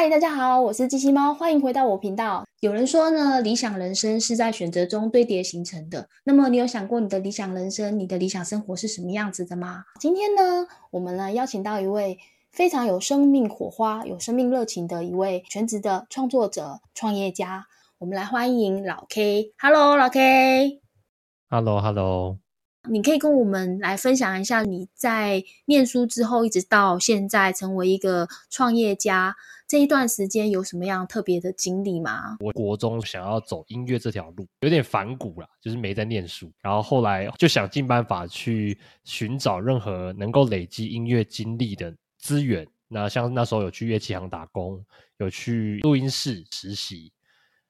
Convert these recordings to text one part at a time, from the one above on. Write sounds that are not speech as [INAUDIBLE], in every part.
嗨，大家好，我是机器猫，欢迎回到我频道。有人说呢，理想人生是在选择中堆叠形成的。那么，你有想过你的理想人生、你的理想生活是什么样子的吗？今天呢，我们呢邀请到一位非常有生命火花、有生命热情的一位全职的创作者、创业家。我们来欢迎老 K。Hello，老 K。Hello，Hello。你可以跟我们来分享一下你在念书之后一直到现在成为一个创业家这一段时间有什么样特别的经历吗？我国中想要走音乐这条路，有点反骨啦，就是没在念书，然后后来就想尽办法去寻找任何能够累积音乐经历的资源。那像那时候有去乐器行打工，有去录音室实习。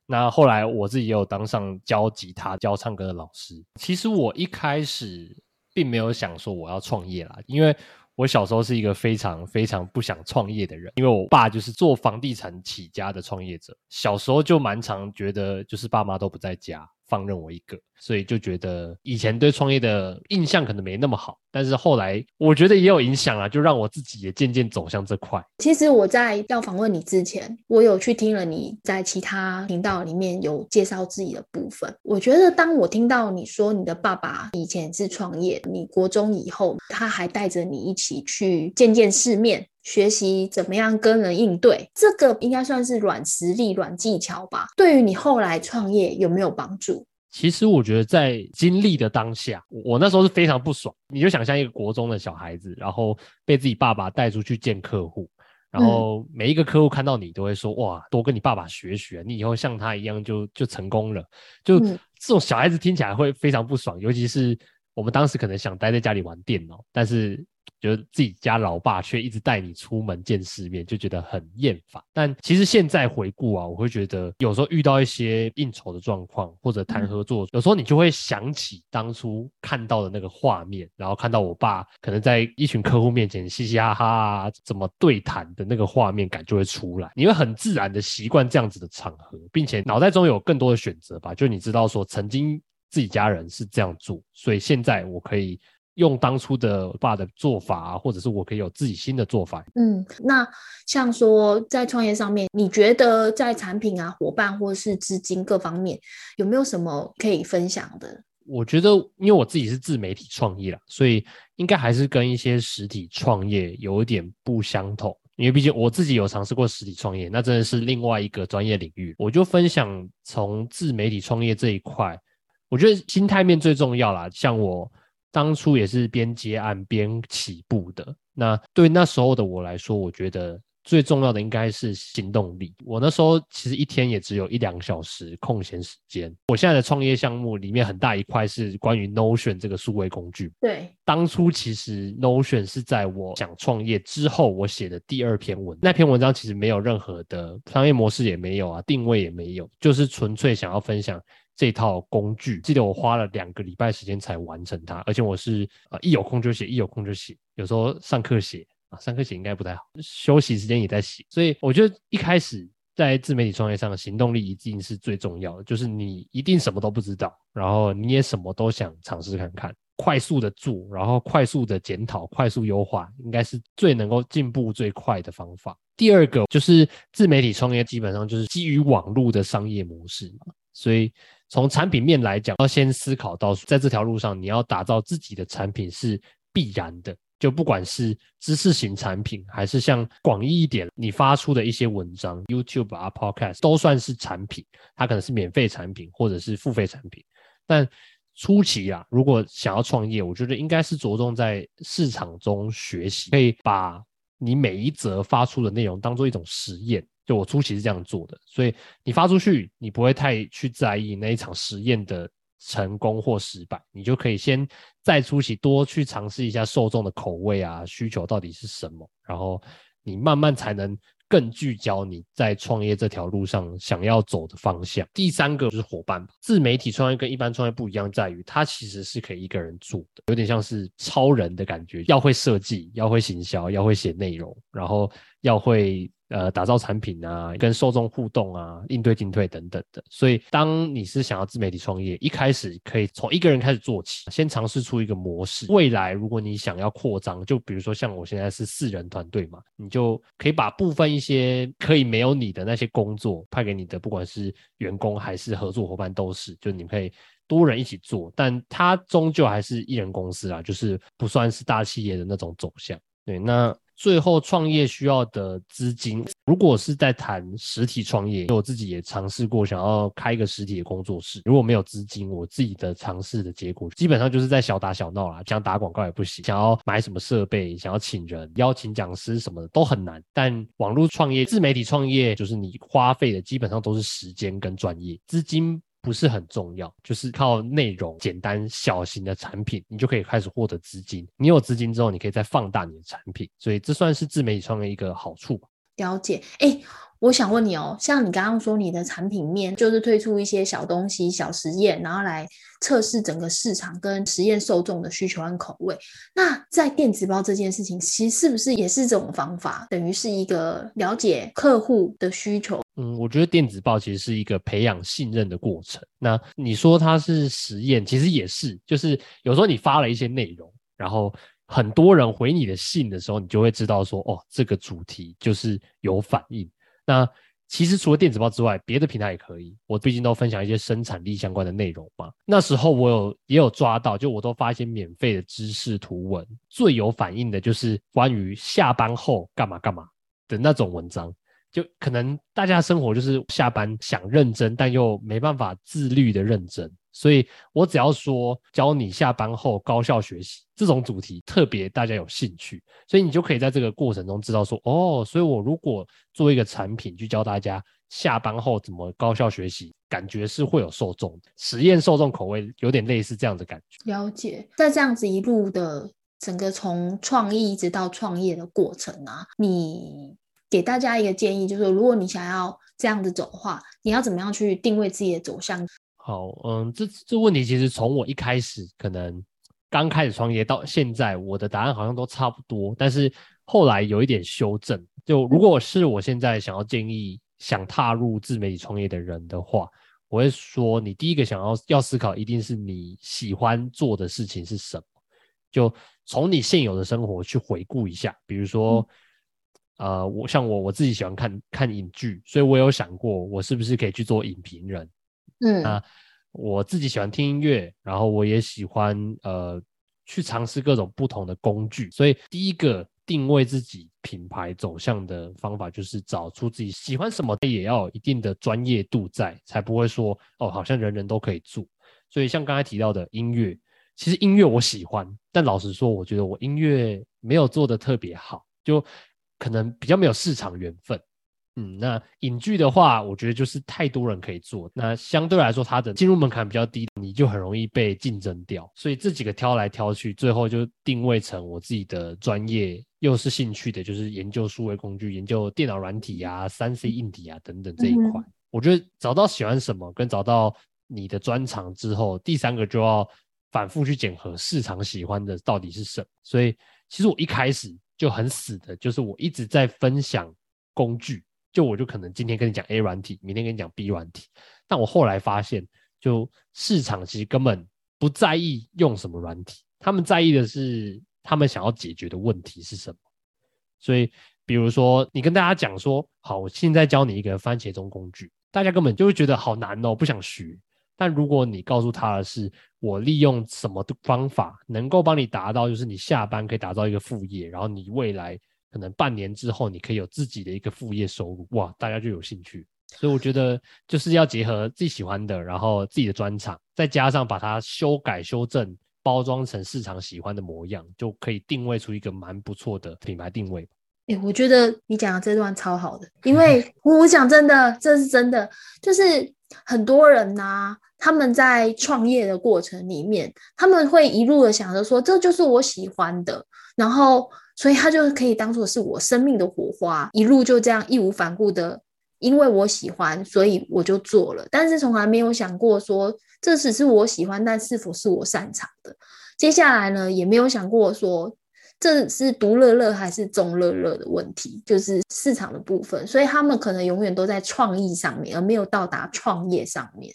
那后来我自己也有当上教吉他、教唱歌的老师。其实我一开始并没有想说我要创业啦，因为我小时候是一个非常非常不想创业的人，因为我爸就是做房地产起家的创业者，小时候就蛮常觉得就是爸妈都不在家。放任我一个，所以就觉得以前对创业的印象可能没那么好，但是后来我觉得也有影响啊，就让我自己也渐渐走向这块。其实我在要访问你之前，我有去听了你在其他频道里面有介绍自己的部分。我觉得当我听到你说你的爸爸以前是创业，你国中以后他还带着你一起去见见世面。学习怎么样跟人应对，这个应该算是软实力、软技巧吧。对于你后来创业有没有帮助？其实我觉得在经历的当下，我那时候是非常不爽。你就想象一个国中的小孩子，然后被自己爸爸带出去见客户，然后每一个客户看到你都会说：“哇，多跟你爸爸学学，你以后像他一样就就成功了。”就这种小孩子听起来会非常不爽，尤其是我们当时可能想待在家里玩电脑，但是。觉得自己家老爸却一直带你出门见世面，就觉得很厌烦。但其实现在回顾啊，我会觉得有时候遇到一些应酬的状况或者谈合作，有时候你就会想起当初看到的那个画面，然后看到我爸可能在一群客户面前嘻嘻哈哈怎么对谈的那个画面感就会出来。你会很自然的习惯这样子的场合，并且脑袋中有更多的选择吧。就你知道说曾经自己家人是这样做，所以现在我可以。用当初的爸的做法，或者是我可以有自己新的做法。嗯，那像说在创业上面，你觉得在产品啊、伙伴或者是资金各方面，有没有什么可以分享的？我觉得，因为我自己是自媒体创业了，所以应该还是跟一些实体创业有一点不相同。因为毕竟我自己有尝试过实体创业，那真的是另外一个专业领域。我就分享从自媒体创业这一块，我觉得心态面最重要啦。像我。当初也是边接案边起步的。那对那时候的我来说，我觉得最重要的应该是行动力。我那时候其实一天也只有一两小时空闲时间。我现在的创业项目里面很大一块是关于 Notion 这个数位工具。对，当初其实 Notion 是在我想创业之后我写的第二篇文。那篇文章其实没有任何的商业模式，也没有啊，定位也没有，就是纯粹想要分享。这套工具，记得我花了两个礼拜时间才完成它，而且我是呃一有空就写，一有空就写，有时候上课写啊，上课写应该不太好，休息时间也在写，所以我觉得一开始在自媒体创业上，行动力一定是最重要的，就是你一定什么都不知道，然后你也什么都想尝试看看，快速的做，然后快速的检讨，快速优化，应该是最能够进步最快的方法。第二个就是自媒体创业，基本上就是基于网络的商业模式嘛，所以。从产品面来讲，要先思考到，在这条路上，你要打造自己的产品是必然的。就不管是知识型产品，还是像广义一点，你发出的一些文章、YouTube 啊、Podcast 都算是产品。它可能是免费产品，或者是付费产品。但初期啊，如果想要创业，我觉得应该是着重在市场中学习，可以把你每一则发出的内容当做一种实验。就我初期是这样做的，所以你发出去，你不会太去在意那一场实验的成功或失败，你就可以先在初期多去尝试一下受众的口味啊，需求到底是什么，然后你慢慢才能更聚焦你在创业这条路上想要走的方向。第三个就是伙伴，自媒体创业跟一般创业不一样，在于它其实是可以一个人做的，有点像是超人的感觉，要会设计，要会行销，要会写内容，然后要会。呃打造产品啊，跟受众互动啊，应对进退等等的。所以，当你是想要自媒体创业，一开始可以从一个人开始做起，先尝试出一个模式。未来如果你想要扩张，就比如说像我现在是四人团队嘛，你就可以把部分一些可以没有你的那些工作派给你的，不管是员工还是合作伙伴都是，就你可以多人一起做，但它终究还是一人公司啊，就是不算是大企业的那种走向。对，那。最后创业需要的资金，如果是在谈实体创业，我自己也尝试过想要开一个实体的工作室。如果没有资金，我自己的尝试的结果基本上就是在小打小闹啦，想打广告也不行，想要买什么设备，想要请人、邀请讲师什么的都很难。但网络创业、自媒体创业，就是你花费的基本上都是时间跟专业资金。不是很重要，就是靠内容简单小型的产品，你就可以开始获得资金。你有资金之后，你可以再放大你的产品，所以这算是自媒体创业一个好处吧。了解，哎。我想问你哦，像你刚刚说你的产品面就是推出一些小东西、小实验，然后来测试整个市场跟实验受众的需求和口味。那在电子包这件事情，其实是不是也是这种方法？等于是一个了解客户的需求。嗯，我觉得电子报其实是一个培养信任的过程。那你说它是实验，其实也是，就是有时候你发了一些内容，然后很多人回你的信的时候，你就会知道说，哦，这个主题就是有反应。那其实除了电子报之外，别的平台也可以。我毕竟都分享一些生产力相关的内容嘛。那时候我有也有抓到，就我都发一些免费的知识图文，最有反应的就是关于下班后干嘛干嘛的那种文章。就可能大家生活就是下班想认真，但又没办法自律的认真。所以我只要说教你下班后高效学习这种主题，特别大家有兴趣，所以你就可以在这个过程中知道说，哦，所以我如果做一个产品去教大家下班后怎么高效学习，感觉是会有受众，实验受众口味有点类似这样的感觉。了解，在这样子一路的整个从创意一直到创业的过程啊，你给大家一个建议，就是如果你想要这样子走的话，你要怎么样去定位自己的走向？好，嗯，这这问题其实从我一开始可能刚开始创业到现在，我的答案好像都差不多，但是后来有一点修正。就如果是我现在想要建议想踏入自媒体创业的人的话，我会说，你第一个想要要思考，一定是你喜欢做的事情是什么。就从你现有的生活去回顾一下，比如说，呃，我像我我自己喜欢看看影剧，所以我有想过，我是不是可以去做影评人。嗯啊，我自己喜欢听音乐，然后我也喜欢呃去尝试各种不同的工具。所以第一个定位自己品牌走向的方法，就是找出自己喜欢什么，也要有一定的专业度在，才不会说哦，好像人人都可以做。所以像刚才提到的音乐，其实音乐我喜欢，但老实说，我觉得我音乐没有做的特别好，就可能比较没有市场缘分。嗯，那影剧的话，我觉得就是太多人可以做，那相对来说它的进入门槛比较低，你就很容易被竞争掉。所以这几个挑来挑去，最后就定位成我自己的专业，又是兴趣的，就是研究数位工具、研究电脑软体啊、三 C 硬体啊等等这一块。我觉得找到喜欢什么，跟找到你的专长之后，第三个就要反复去检核市场喜欢的到底是什么。所以其实我一开始就很死的，就是我一直在分享工具。就我就可能今天跟你讲 A 软体，明天跟你讲 B 软体，但我后来发现，就市场其实根本不在意用什么软体，他们在意的是他们想要解决的问题是什么。所以，比如说你跟大家讲说，好，我现在教你一个番茄钟工具，大家根本就会觉得好难哦，不想学。但如果你告诉他的是，我利用什么的方法能够帮你达到，就是你下班可以打造一个副业，然后你未来。可能半年之后，你可以有自己的一个副业收入，哇，大家就有兴趣。所以我觉得就是要结合自己喜欢的，然后自己的专长，再加上把它修改、修正、包装成市场喜欢的模样，就可以定位出一个蛮不错的品牌定位。哎，我觉得你讲的这段超好的，因 [LAUGHS] 为我讲真的，这是真的，就是很多人呐，他们在创业的过程里面，他们会一路的想着说，这就是我喜欢的，然后。所以他就可以当做是我生命的火花，一路就这样义无反顾的，因为我喜欢，所以我就做了。但是从来没有想过说这只是我喜欢，但是否是我擅长的？接下来呢，也没有想过说这是独乐乐还是众乐乐的问题，就是市场的部分。所以他们可能永远都在创意上面，而没有到达创业上面。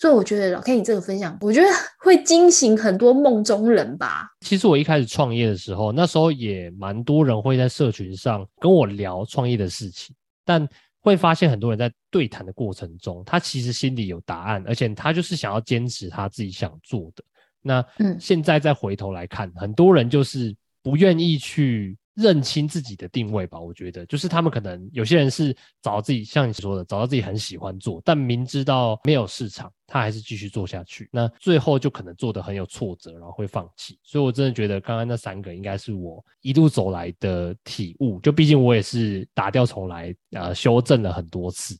所以我觉得老 K 你这个分享，我觉得会惊醒很多梦中人吧。其实我一开始创业的时候，那时候也蛮多人会在社群上跟我聊创业的事情，但会发现很多人在对谈的过程中，他其实心里有答案，而且他就是想要坚持他自己想做的。那嗯，现在再回头来看，很多人就是不愿意去。认清自己的定位吧，我觉得就是他们可能有些人是找到自己，像你说的，找到自己很喜欢做，但明知道没有市场，他还是继续做下去。那最后就可能做的很有挫折，然后会放弃。所以我真的觉得刚刚那三个应该是我一路走来的体悟。就毕竟我也是打掉重来，呃，修正了很多次，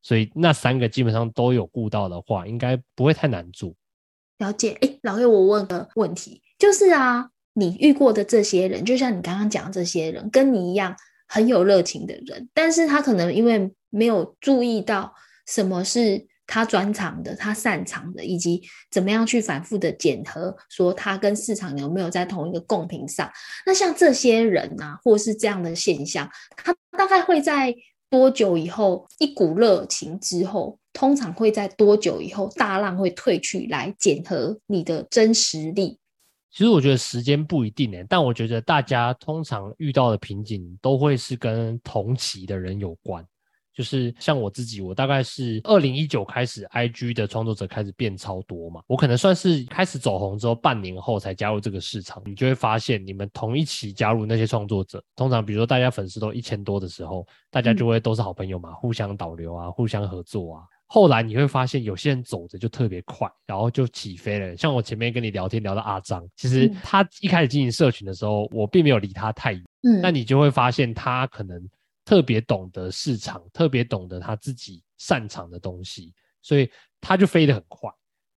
所以那三个基本上都有顾到的话，应该不会太难做。了解。哎，老岳，我问个问题，就是啊。你遇过的这些人，就像你刚刚讲这些人，跟你一样很有热情的人，但是他可能因为没有注意到什么是他专长的、他擅长的，以及怎么样去反复的检核，说他跟市场有没有在同一个共频上。那像这些人啊，或是这样的现象，他大概会在多久以后，一股热情之后，通常会在多久以后，大浪会退去，来检核你的真实力。其实我觉得时间不一定诶，但我觉得大家通常遇到的瓶颈都会是跟同期的人有关。就是像我自己，我大概是二零一九开始，IG 的创作者开始变超多嘛，我可能算是开始走红之后半年后才加入这个市场。你就会发现，你们同一期加入那些创作者，通常比如说大家粉丝都一千多的时候，大家就会都是好朋友嘛，互相导流啊，互相合作啊。后来你会发现，有些人走的就特别快，然后就起飞了。像我前面跟你聊天聊到阿张，其实他一开始经营社群的时候，我并没有离他太远。嗯，那你就会发现他可能特别懂得市场，特别懂得他自己擅长的东西，所以他就飞得很快。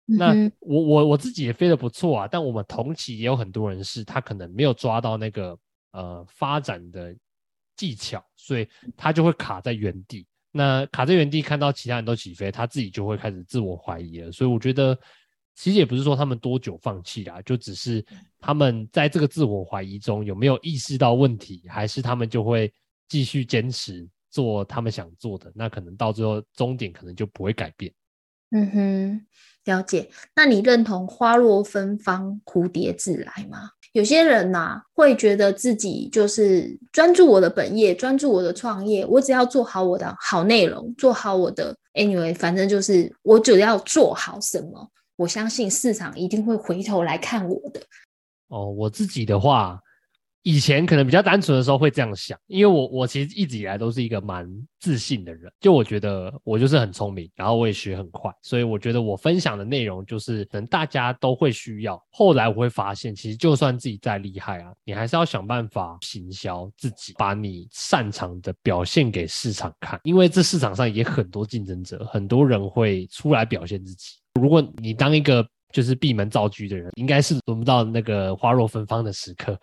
那我我我自己也飞得不错啊，但我们同期也有很多人是他可能没有抓到那个呃发展的技巧，所以他就会卡在原地。那卡在原地看到其他人都起飞，他自己就会开始自我怀疑了。所以我觉得，其实也不是说他们多久放弃啦，就只是他们在这个自我怀疑中有没有意识到问题，还是他们就会继续坚持做他们想做的。那可能到最后终点可能就不会改变。嗯哼，了解。那你认同花落芬芳，蝴蝶自来吗？有些人呐，会觉得自己就是专注我的本业，专注我的创业，我只要做好我的好内容，做好我的 anyway，反正就是我只要做好什么，我相信市场一定会回头来看我的。哦，我自己的话。以前可能比较单纯的时候会这样想，因为我我其实一直以来都是一个蛮自信的人，就我觉得我就是很聪明，然后我也学很快，所以我觉得我分享的内容就是可能大家都会需要。后来我会发现，其实就算自己再厉害啊，你还是要想办法行销自己，把你擅长的表现给市场看，因为这市场上也很多竞争者，很多人会出来表现自己。如果你当一个就是闭门造车的人，应该是轮不到那个花若芬芳的时刻。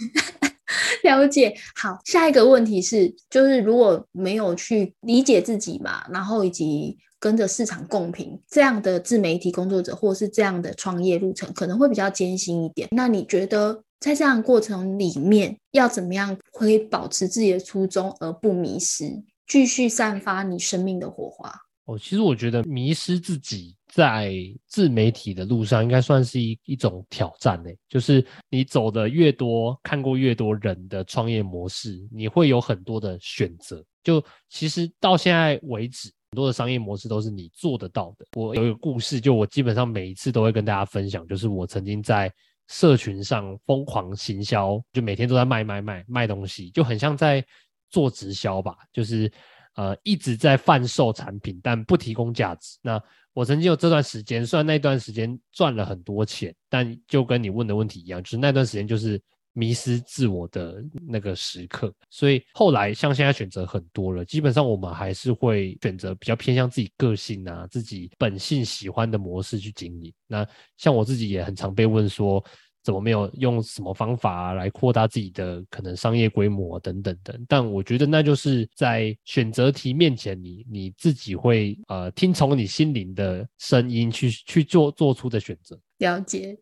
[LAUGHS] 了解，好，下一个问题是，就是如果没有去理解自己嘛，然后以及跟着市场共频，这样的自媒体工作者或是这样的创业路程，可能会比较艰辛一点。那你觉得在这样过程里面，要怎么样可以保持自己的初衷而不迷失，继续散发你生命的火花？哦，其实我觉得迷失自己。在自媒体的路上，应该算是一一种挑战呢。就是你走的越多，看过越多人的创业模式，你会有很多的选择。就其实到现在为止，很多的商业模式都是你做得到的。我有一个故事，就我基本上每一次都会跟大家分享，就是我曾经在社群上疯狂行销，就每天都在卖卖卖卖东西，就很像在做直销吧，就是呃一直在贩售产品，但不提供价值。那我曾经有这段时间，虽然那段时间赚了很多钱，但就跟你问的问题一样，就是那段时间就是迷失自我的那个时刻。所以后来像现在选择很多了，基本上我们还是会选择比较偏向自己个性啊、自己本性喜欢的模式去经营。那像我自己也很常被问说。怎么没有用什么方法来扩大自己的可能商业规模等等等？但我觉得那就是在选择题面前，你你自己会呃听从你心灵的声音去去做做出的选择。了解，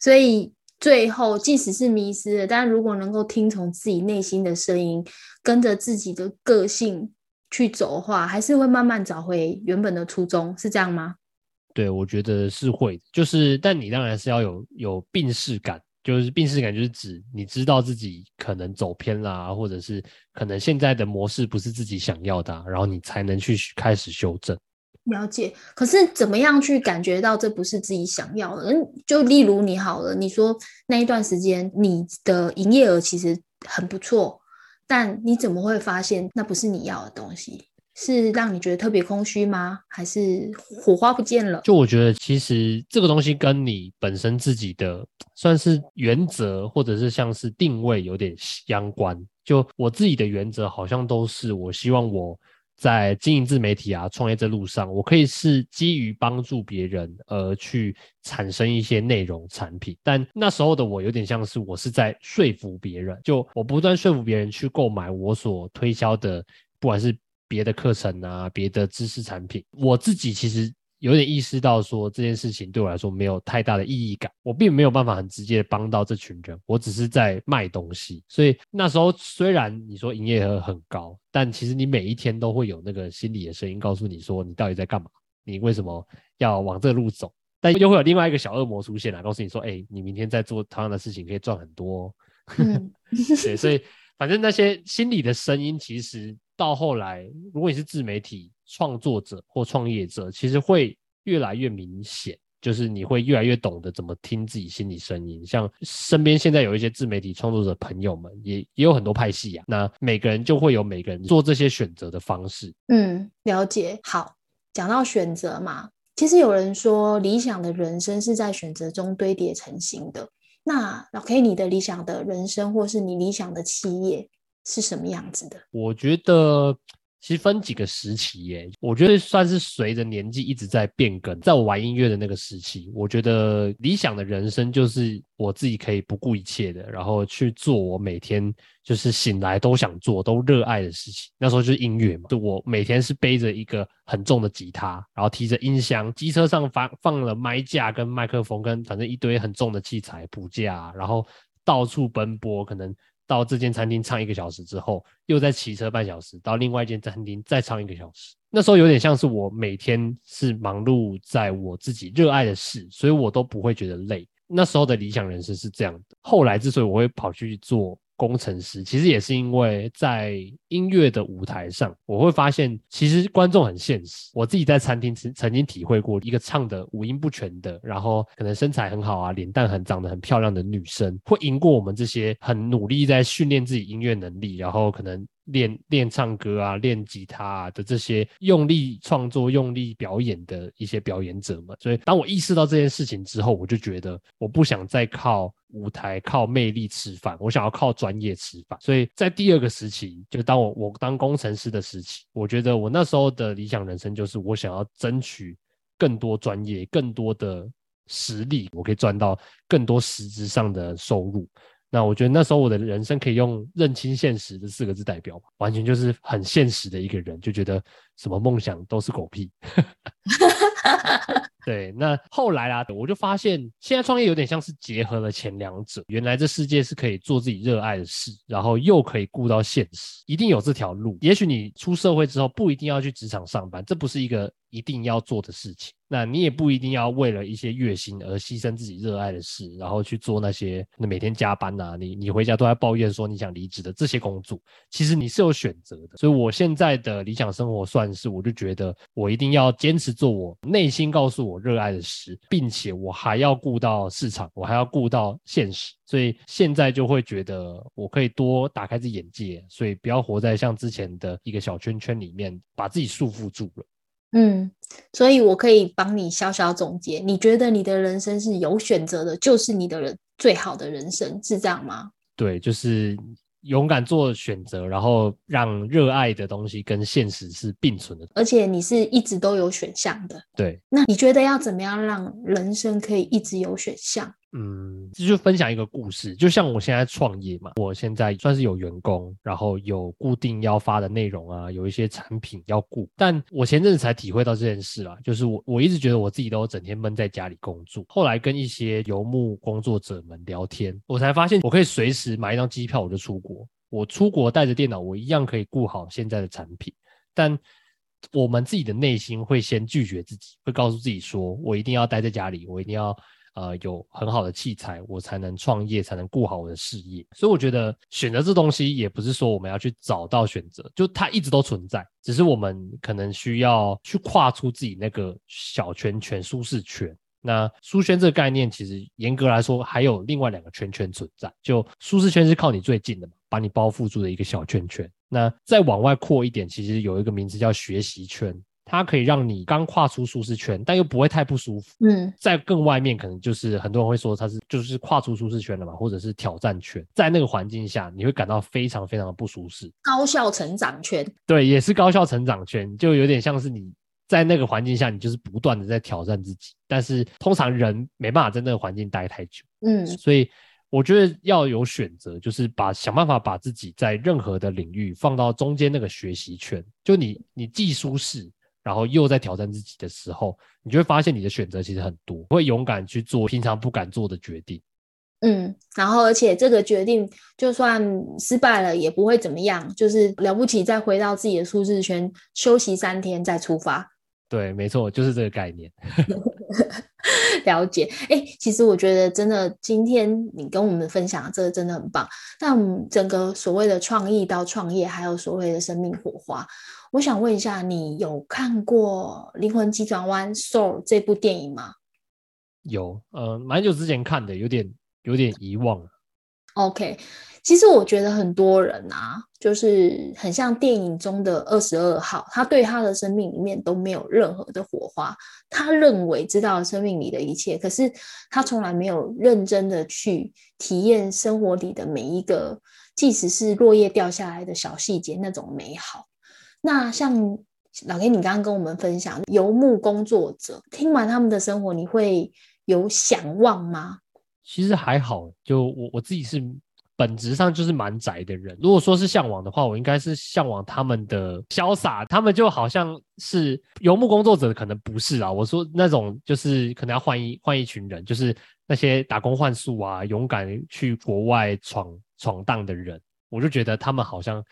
所以最后即使是迷失了，但如果能够听从自己内心的声音，跟着自己的个性去走的话，还是会慢慢找回原本的初衷，是这样吗？对，我觉得是会，就是但你当然是要有有病视感。就是病视感，就是指你知道自己可能走偏啦，或者是可能现在的模式不是自己想要的，然后你才能去开始修正。了解，可是怎么样去感觉到这不是自己想要的？嗯，就例如你好了，你说那一段时间你的营业额其实很不错，但你怎么会发现那不是你要的东西？是让你觉得特别空虚吗？还是火花不见了？就我觉得，其实这个东西跟你本身自己的算是原则，或者是像是定位有点相关。就我自己的原则，好像都是我希望我在经营自媒体啊、创业这路上，我可以是基于帮助别人而去产生一些内容产品。但那时候的我有点像是我是在说服别人，就我不断说服别人去购买我所推销的，不管是。别的课程啊，别的知识产品，我自己其实有点意识到说这件事情对我来说没有太大的意义感，我并没有办法很直接的帮到这群人，我只是在卖东西。所以那时候虽然你说营业额很高，但其实你每一天都会有那个心理的声音告诉你说你到底在干嘛，你为什么要往这路走？但又会有另外一个小恶魔出现来告诉你说，哎，你明天在做同样的事情可以赚很多。[LAUGHS] 对，所以反正那些心理的声音其实。到后来，如果你是自媒体创作者或创业者，其实会越来越明显，就是你会越来越懂得怎么听自己心里声音。像身边现在有一些自媒体创作者朋友们，也也有很多派系啊。那每个人就会有每个人做这些选择的方式。嗯，了解。好，讲到选择嘛，其实有人说，理想的人生是在选择中堆叠成型的。那老 K，你的理想的人生，或是你理想的企业？是什么样子的？我觉得其实分几个时期耶。我觉得算是随着年纪一直在变更。在我玩音乐的那个时期，我觉得理想的人生就是我自己可以不顾一切的，然后去做我每天就是醒来都想做、都热爱的事情。那时候就是音乐嘛，就我每天是背着一个很重的吉他，然后提着音箱，机车上放放了麦架跟麦克风，跟反正一堆很重的器材谱架，然后到处奔波，可能。到这间餐厅唱一个小时之后，又再骑车半小时到另外一间餐厅再唱一个小时。那时候有点像是我每天是忙碌在我自己热爱的事，所以我都不会觉得累。那时候的理想人生是这样的。后来之所以我会跑去做。工程师其实也是因为在音乐的舞台上，我会发现其实观众很现实。我自己在餐厅曾曾经体会过，一个唱的五音不全的，然后可能身材很好啊，脸蛋很长得很漂亮的女生，会赢过我们这些很努力在训练自己音乐能力，然后可能。练练唱歌啊，练吉他啊的这些用力创作、用力表演的一些表演者们，所以当我意识到这件事情之后，我就觉得我不想再靠舞台、靠魅力吃饭，我想要靠专业吃饭。所以在第二个时期，就当我我当工程师的时期，我觉得我那时候的理想人生就是我想要争取更多专业、更多的实力，我可以赚到更多实质上的收入。那我觉得那时候我的人生可以用认清现实这四个字代表，完全就是很现实的一个人，就觉得什么梦想都是狗屁。[LAUGHS] 对，那后来啊，我就发现现在创业有点像是结合了前两者。原来这世界是可以做自己热爱的事，然后又可以顾到现实，一定有这条路。也许你出社会之后不一定要去职场上班，这不是一个一定要做的事情。那你也不一定要为了一些月薪而牺牲自己热爱的事，然后去做那些那每天加班呐，你你回家都在抱怨说你想离职的这些工作，其实你是有选择的。所以我现在的理想生活算是，我就觉得我一定要坚持做我内心告诉我热爱的事，并且我还要顾到市场，我还要顾到现实。所以现在就会觉得我可以多打开自己眼界，所以不要活在像之前的一个小圈圈里面，把自己束缚住了。嗯，所以我可以帮你小小总结。你觉得你的人生是有选择的，就是你的人最好的人生，是这样吗？对，就是勇敢做选择，然后让热爱的东西跟现实是并存的。而且你是一直都有选项的。对，那你觉得要怎么样让人生可以一直有选项？嗯，这就分享一个故事，就像我现在创业嘛，我现在算是有员工，然后有固定要发的内容啊，有一些产品要顾。但我前阵子才体会到这件事啊，就是我我一直觉得我自己都整天闷在家里工作，后来跟一些游牧工作者们聊天，我才发现我可以随时买一张机票我就出国，我出国带着电脑，我一样可以顾好现在的产品。但我们自己的内心会先拒绝自己，会告诉自己说，我一定要待在家里，我一定要。呃，有很好的器材，我才能创业，才能顾好我的事业。所以我觉得选择这东西也不是说我们要去找到选择，就它一直都存在，只是我们可能需要去跨出自己那个小圈圈、舒适圈。那舒圈这个概念，其实严格来说还有另外两个圈圈存在。就舒适圈是靠你最近的嘛，把你包覆住的一个小圈圈。那再往外扩一点，其实有一个名字叫学习圈。它可以让你刚跨出舒适圈，但又不会太不舒服。嗯，在更外面，可能就是很多人会说它是就是跨出舒适圈了嘛，或者是挑战圈。在那个环境下，你会感到非常非常的不舒适。高效成长圈，对，也是高效成长圈，就有点像是你在那个环境下，你就是不断的在挑战自己。但是通常人没办法在那个环境待太久。嗯，所以我觉得要有选择，就是把想办法把自己在任何的领域放到中间那个学习圈，就你你既舒适。然后又在挑战自己的时候，你就会发现你的选择其实很多，会勇敢去做平常不敢做的决定。嗯，然后而且这个决定就算失败了也不会怎么样，就是了不起，再回到自己的舒适圈休息三天再出发。对，没错，就是这个概念。[LAUGHS] 了解，哎，其实我觉得真的，今天你跟我们分享这个真的很棒。那我们整个所谓的创意到创业，还有所谓的生命火花，我想问一下，你有看过《灵魂急转弯》Soul 这部电影吗？有，呃，蛮久之前看的，有点有点遗忘了。OK。其实我觉得很多人啊，就是很像电影中的二十二号，他对他的生命里面都没有任何的火花。他认为知道生命里的一切，可是他从来没有认真的去体验生活里的每一个，即使是落叶掉下来的小细节那种美好。那像老 K，你刚刚跟我们分享游牧工作者，听完他们的生活，你会有想望吗？其实还好，就我我自己是。本质上就是蛮宅的人。如果说是向往的话，我应该是向往他们的潇洒。他们就好像是游牧工作者，可能不是啊。我说那种就是可能要换一换一群人，就是那些打工换宿啊，勇敢去国外闯闯荡的人。我就觉得他们好像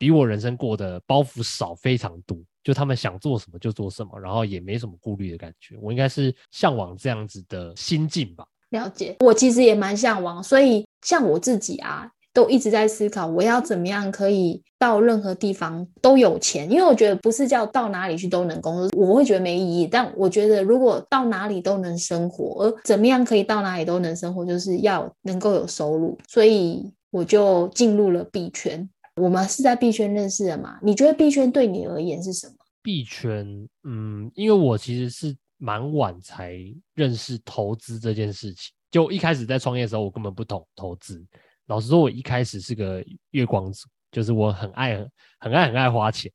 比我人生过的包袱少非常多。就他们想做什么就做什么，然后也没什么顾虑的感觉。我应该是向往这样子的心境吧。了解，我其实也蛮向往，所以像我自己啊，都一直在思考我要怎么样可以到任何地方都有钱，因为我觉得不是叫到哪里去都能工作，我会觉得没意义。但我觉得如果到哪里都能生活，而怎么样可以到哪里都能生活，就是要能够有收入，所以我就进入了币圈。我们是在币圈认识的嘛？你觉得币圈对你而言是什么？币圈，嗯，因为我其实是。蛮晚才认识投资这件事情，就一开始在创业的时候，我根本不懂投资。老实说，我一开始是个月光族，就是我很爱很爱很爱花钱。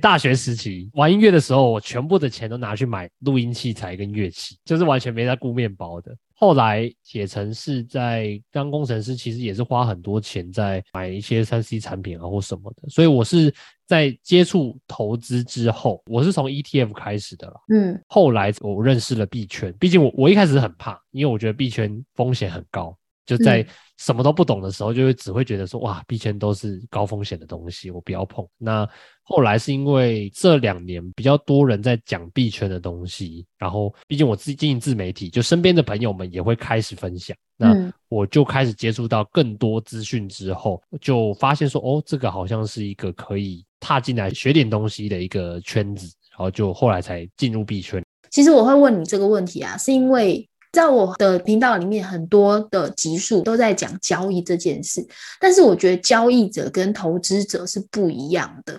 大学时期玩音乐的时候，我全部的钱都拿去买录音器材跟乐器，就是完全没在顾面包的。后来写程式，在当工程师，其实也是花很多钱在买一些三 C 产品啊或什么的。所以我是在接触投资之后，我是从 ETF 开始的啦。嗯，后来我认识了币圈，毕竟我我一开始很怕，因为我觉得币圈风险很高。就在什么都不懂的时候，就会只会觉得说哇，币圈都是高风险的东西，我不要碰。那后来是因为这两年比较多人在讲币圈的东西，然后毕竟我自己经营自媒体，就身边的朋友们也会开始分享，那我就开始接触到更多资讯之后，就发现说哦，这个好像是一个可以踏进来学点东西的一个圈子，然后就后来才进入币圈。其实我会问你这个问题啊，是因为。在我的频道里面，很多的集数都在讲交易这件事，但是我觉得交易者跟投资者是不一样的。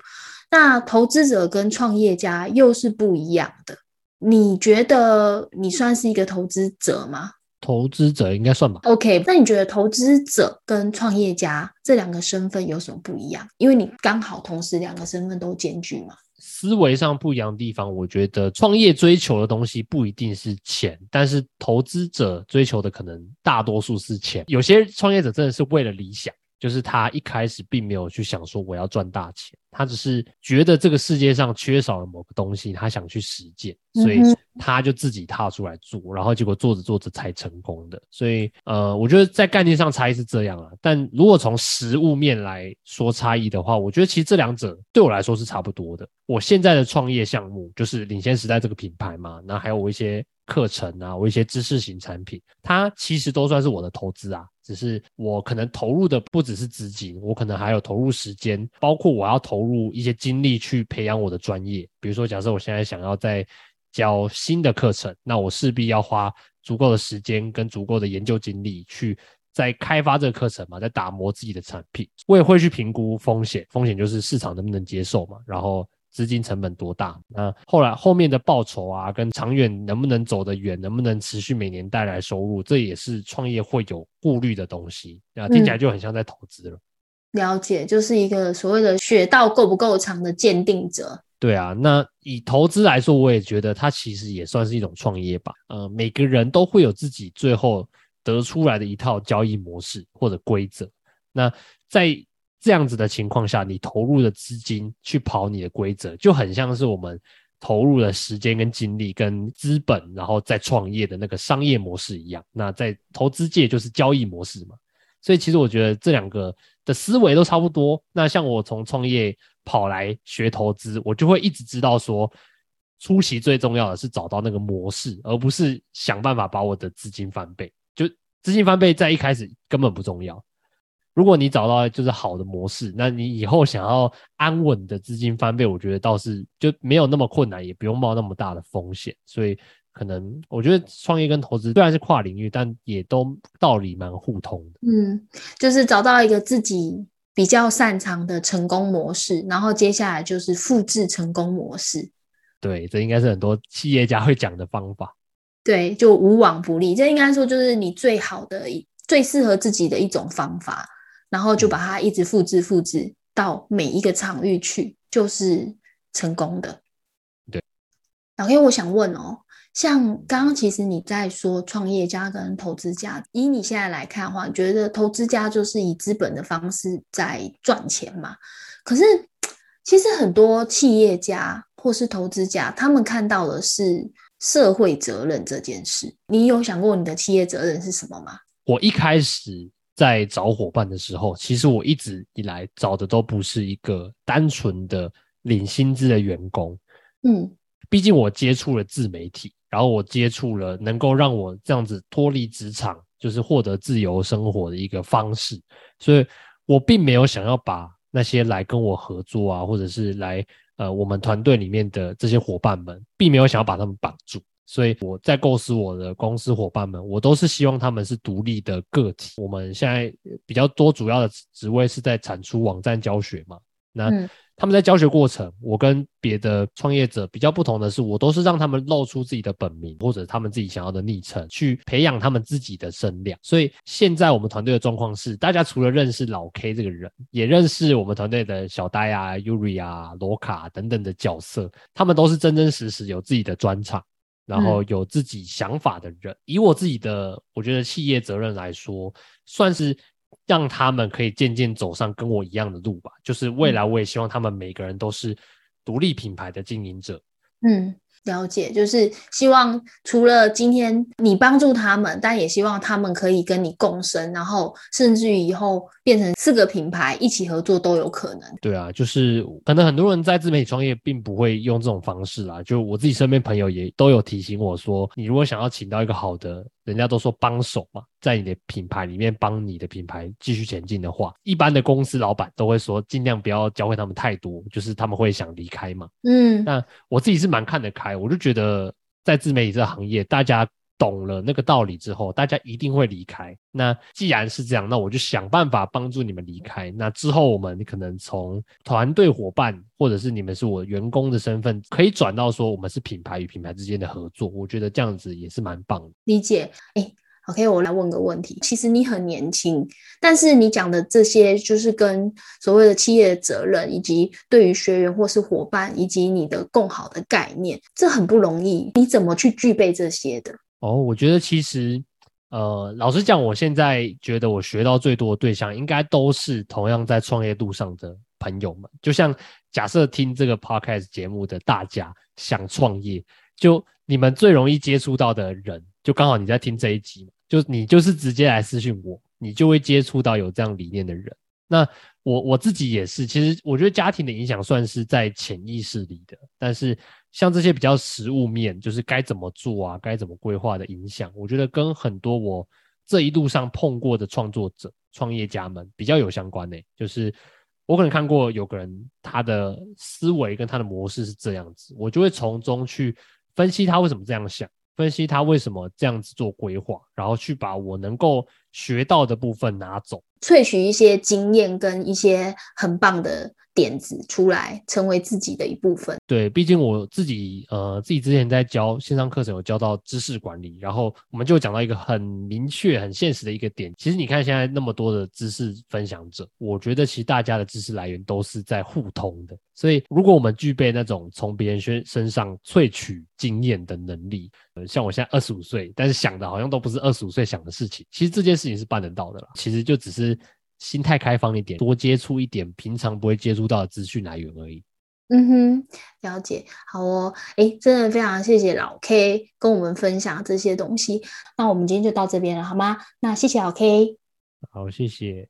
那投资者跟创业家又是不一样的。你觉得你算是一个投资者吗？投资者应该算吧。OK，那你觉得投资者跟创业家这两个身份有什么不一样？因为你刚好同时两个身份都兼具嘛。思维上不一样的地方，我觉得创业追求的东西不一定是钱，但是投资者追求的可能大多数是钱。有些创业者真的是为了理想。就是他一开始并没有去想说我要赚大钱，他只是觉得这个世界上缺少了某个东西，他想去实践，所以他就自己踏出来做，然后结果做着做着才成功的。所以呃，我觉得在概念上差异是这样啊，但如果从实物面来说差异的话，我觉得其实这两者对我来说是差不多的。我现在的创业项目就是领先时代这个品牌嘛，那还有我一些。课程啊，我一些知识型产品，它其实都算是我的投资啊。只是我可能投入的不只是资金，我可能还有投入时间，包括我要投入一些精力去培养我的专业。比如说，假设我现在想要在教新的课程，那我势必要花足够的时间跟足够的研究精力去在开发这个课程嘛，在打磨自己的产品。我也会去评估风险，风险就是市场能不能接受嘛，然后。资金成本多大？那后来后面的报酬啊，跟长远能不能走得远，能不能持续每年带来收入，这也是创业会有顾虑的东西。啊，听起来就很像在投资了。了解，就是一个所谓的学道够不够长的鉴定者。对啊，那以投资来说，我也觉得它其实也算是一种创业吧。呃，每个人都会有自己最后得出来的一套交易模式或者规则。那在这样子的情况下，你投入的资金去跑你的规则，就很像是我们投入的时间跟精力跟资本，然后再创业的那个商业模式一样。那在投资界就是交易模式嘛。所以其实我觉得这两个的思维都差不多。那像我从创业跑来学投资，我就会一直知道说，初期最重要的是找到那个模式，而不是想办法把我的资金翻倍。就资金翻倍在一开始根本不重要。如果你找到就是好的模式，那你以后想要安稳的资金翻倍，我觉得倒是就没有那么困难，也不用冒那么大的风险。所以可能我觉得创业跟投资虽然是跨领域，但也都道理蛮互通的。嗯，就是找到一个自己比较擅长的成功模式，然后接下来就是复制成功模式。对，这应该是很多企业家会讲的方法。对，就无往不利，这应该说就是你最好的、最适合自己的一种方法。然后就把它一直复制复制到每一个场域去，就是成功的。对，老 K，我想问哦，像刚刚其实你在说创业家跟投资家，以你现在来看的话，你觉得投资家就是以资本的方式在赚钱嘛？可是其实很多企业家或是投资家，他们看到的是社会责任这件事。你有想过你的企业责任是什么吗？我一开始。在找伙伴的时候，其实我一直以来找的都不是一个单纯的领薪资的员工。嗯，毕竟我接触了自媒体，然后我接触了能够让我这样子脱离职场，就是获得自由生活的一个方式，所以我并没有想要把那些来跟我合作啊，或者是来呃我们团队里面的这些伙伴们，并没有想要把他们绑住。所以我在构思我的公司伙伴们，我都是希望他们是独立的个体。我们现在比较多主要的职位是在产出网站教学嘛，那他们在教学过程，我跟别的创业者比较不同的是，我都是让他们露出自己的本名或者他们自己想要的昵称，去培养他们自己的声量。所以现在我们团队的状况是，大家除了认识老 K 这个人，也认识我们团队的小呆啊、Yuri 啊、罗卡等等的角色，他们都是真真实实有自己的专场。然后有自己想法的人，以我自己的我觉得企业责任来说，算是让他们可以渐渐走上跟我一样的路吧。就是未来我也希望他们每个人都是独立品牌的经营者。嗯。了解，就是希望除了今天你帮助他们，但也希望他们可以跟你共生，然后甚至于以后变成四个品牌一起合作都有可能。对啊，就是可能很多人在自媒体创业并不会用这种方式啦。就我自己身边朋友也都有提醒我说，你如果想要请到一个好的。人家都说帮手嘛，在你的品牌里面帮你的品牌继续前进的话，一般的公司老板都会说尽量不要教会他们太多，就是他们会想离开嘛。嗯，那我自己是蛮看得开，我就觉得在自媒体这个行业，大家。懂了那个道理之后，大家一定会离开。那既然是这样，那我就想办法帮助你们离开。那之后我们可能从团队伙伴，或者是你们是我员工的身份，可以转到说我们是品牌与品牌之间的合作。我觉得这样子也是蛮棒的。理解。哎，OK，我来问个问题。其实你很年轻，但是你讲的这些，就是跟所谓的企业的责任，以及对于学员或是伙伴，以及你的共好的概念，这很不容易。你怎么去具备这些的？哦，我觉得其实，呃，老实讲，我现在觉得我学到最多的对象，应该都是同样在创业路上的朋友们。就像假设听这个 podcast 节目的大家想创业，就你们最容易接触到的人，就刚好你在听这一集，就你就是直接来私信我，你就会接触到有这样理念的人。那我我自己也是，其实我觉得家庭的影响算是在潜意识里的，但是。像这些比较实物面，就是该怎么做啊，该怎么规划的影响，我觉得跟很多我这一路上碰过的创作者、创业家们比较有相关呢。就是我可能看过有个人他的思维跟他的模式是这样子，我就会从中去分析他为什么这样想，分析他为什么这样子做规划，然后去把我能够学到的部分拿走，萃取一些经验跟一些很棒的。点子出来，成为自己的一部分。对，毕竟我自己呃，自己之前在教线上课程，有教到知识管理，然后我们就讲到一个很明确、很现实的一个点。其实你看现在那么多的知识分享者，我觉得其实大家的知识来源都是在互通的。所以如果我们具备那种从别人身身上萃取经验的能力，呃，像我现在二十五岁，但是想的好像都不是二十五岁想的事情。其实这件事情是办得到的啦。其实就只是。心态开放一点，多接触一点平常不会接触到的资讯来源而已。嗯哼，了解，好哦。哎，真的非常谢谢老 K 跟我们分享这些东西。那我们今天就到这边了，好吗？那谢谢老 K。好，谢谢。